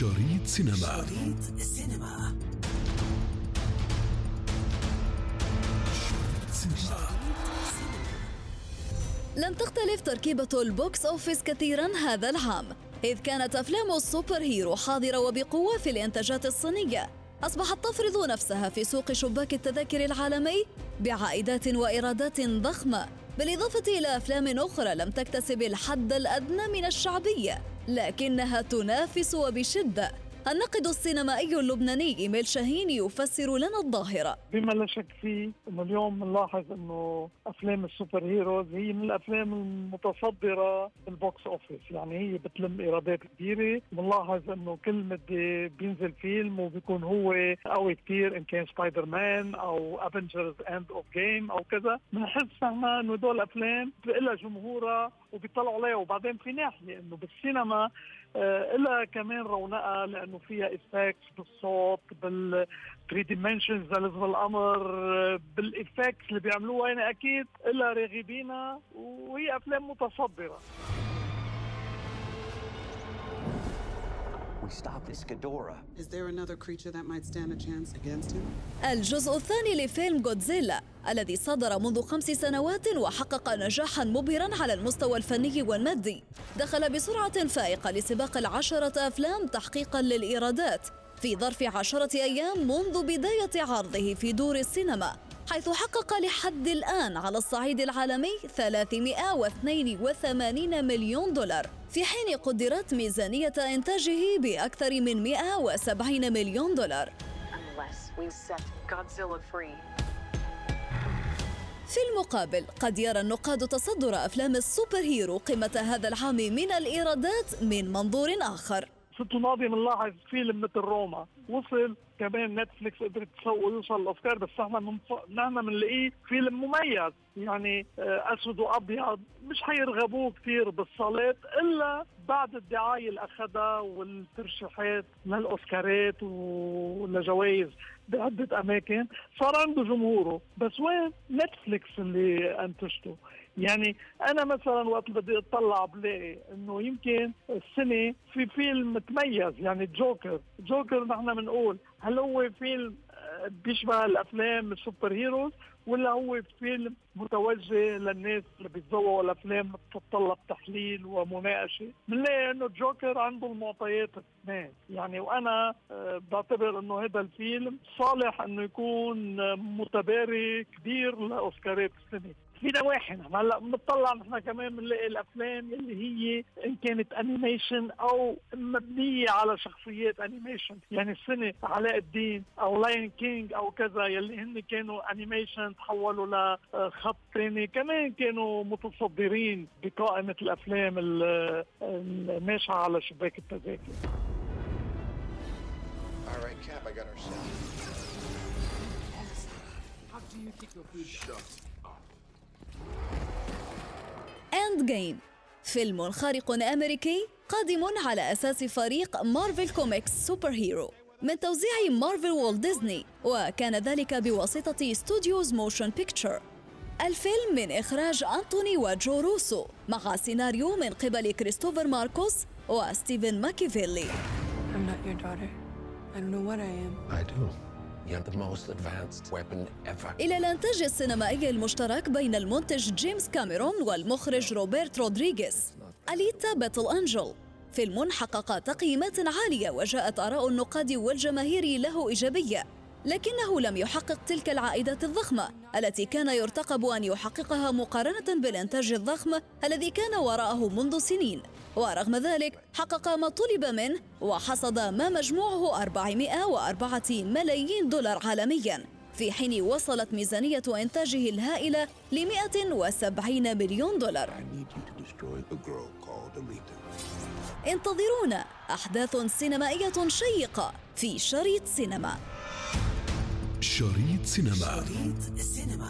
شريط سينما. شريط سينما. لن تختلف تركيبة ال box office كثيرا هذا العام إذ كانت أفلام ال super hero حاضرة وبقوة في الإنتاجات السينمائية. أصبحت تفرض نفسها في سوق شباك التذاكر العالمي بعائدات وإيرادات ضخمة. بالإضافة إلى أفلام أخرى لم تكتسب الحد الأدنى من الشعبية لكنها تنافس وبشدة. الناقد السينمائي اللبناني إيميل شاهين يفسر لنا الظاهرة. بما لا شك فيه أنه اليوم بنلاحظ أنه أفلام ال super heroes هي من الأفلام المتصدرة بال box office. يعني هي بتلم إيرادات كبيرة. بنلاحظ أنه كل مدة بينزل فيلم وبيكون هو قوي كثير إن كان سبايدر مان أو Avengers End of Game أو كذا بنحس نحن أنه دول الأفلام لها جمهورها وبيطلعوا عليها. وبعدين في ناحية أنه بالسينما آه لها كمان رونقها لأنه فيها effects بالصوت بال 3 dimensions بالامر بال effects اللي بيعملوها. يعني أكيد لها راغبينها وهي أفلام متصدرة. Stop this Ghidorah. Is there another creature that might stand a chance against him? الجزء الثاني لفيلم جودزيلا الذي صدر منذ خمس سنوات وحقق نجاحا مبهرا على المستوى الفني والمادي دخل بسرعة فائقة لسباق العشرة أفلام تحقيقا للإيرادات في ظرف عشرة أيام منذ بداية عرضه في دور السينما حيث حقق لحد الآن على الصعيد العالمي 382 مليون دولار في حين قدرت ميزانية إنتاجه بأكثر من 170 مليون دولار. في المقابل قد يرى النقاد تصدر أفلام ال super hero قمة هذا العام من الإيرادات من منظور آخر. السنة الماضية بنلاحظ فيلم مثل روما. وصل كمان نتفليكس قدرت تسوق ويوصل الاوسكار بس من نحن بنلاقيه فيلم مميز. يعني آه، أسود وأبيض مش حيرغبوه كثير بالصالات إلا بعد الدعاية اللي أخذها والترشيحات للأوسكارات ولجوائز بعدة أماكن صار عنده جمهوره. بس وين نتفليكس اللي أنتجته؟ يعني أنا مثلا وقت بدي أطلع بلاقي إنه يمكن السنة في فيلم تميز يعني جوكر. جوكر نحن بنقول هل هو فيلم آه، بيشبه الأفلام ال super heroes ولا هو فيلم متوجه للناس اللي بيتذوقوا الأفلام بتتطلب تحليل ومناقشة؟ بنلاقي إنه جوكر عنده المعطيات الاثنين يعني وأنا آه، بعتبر إنه هذا الفيلم صالح إنه يكون متباري كبير لأوسكارات السنة في نواحي هلا بنطلع نحن كمان بنلاقي الأفلام اللي هي إن كانت animation أو مبنية على شخصيات animation يعني السنة علاء الدين أو Lion King أو كذا يلي هن كانوا animation تحولوا لخط ثاني كمان كانوا متصدرين بقائمة الأفلام الناشئه على شباك التذاكر. All right, Cap, I got our How do you keep your food? Shut اند جيم فيلم خارق أمريكي قادم على أساس فريق مارفل كوميكس سوبر هيرو من توزيع مارفل وول ديزني وكان ذلك بواسطة ستوديوز موشن بيكتشر الفيلم من إخراج أنتوني وجو روسو مع سيناريو من قبل كريستوفر ماركوس وستيفن ماكيفيلي I'm not your daughter. I don't know what I am. I do. إلى الإنتاج السينمائي المشترك بين المنتج جيمس كاميرون والمخرج روبرت رودريغيز. Alita Battle Angel. فيلم حقق تقييمات عالية وجاءت آراء النقاد والجماهير له إيجابية. لكنه لم يحقق تلك العائدات الضخمة التي كان يرتقب أن يحققها مقارنة بالإنتاج الضخم الذي كان وراءه منذ سنين. ورغم ذلك حقق ما طلب منه وحصد ما مجموعه 404 ملايين دولار عالميا في حين وصلت ميزانية إنتاجه الهائلة ل 170 مليون دولار. انتظرونا أحداث سينمائية شيقة في شريط سينما. شريط سينما. شريط سينما.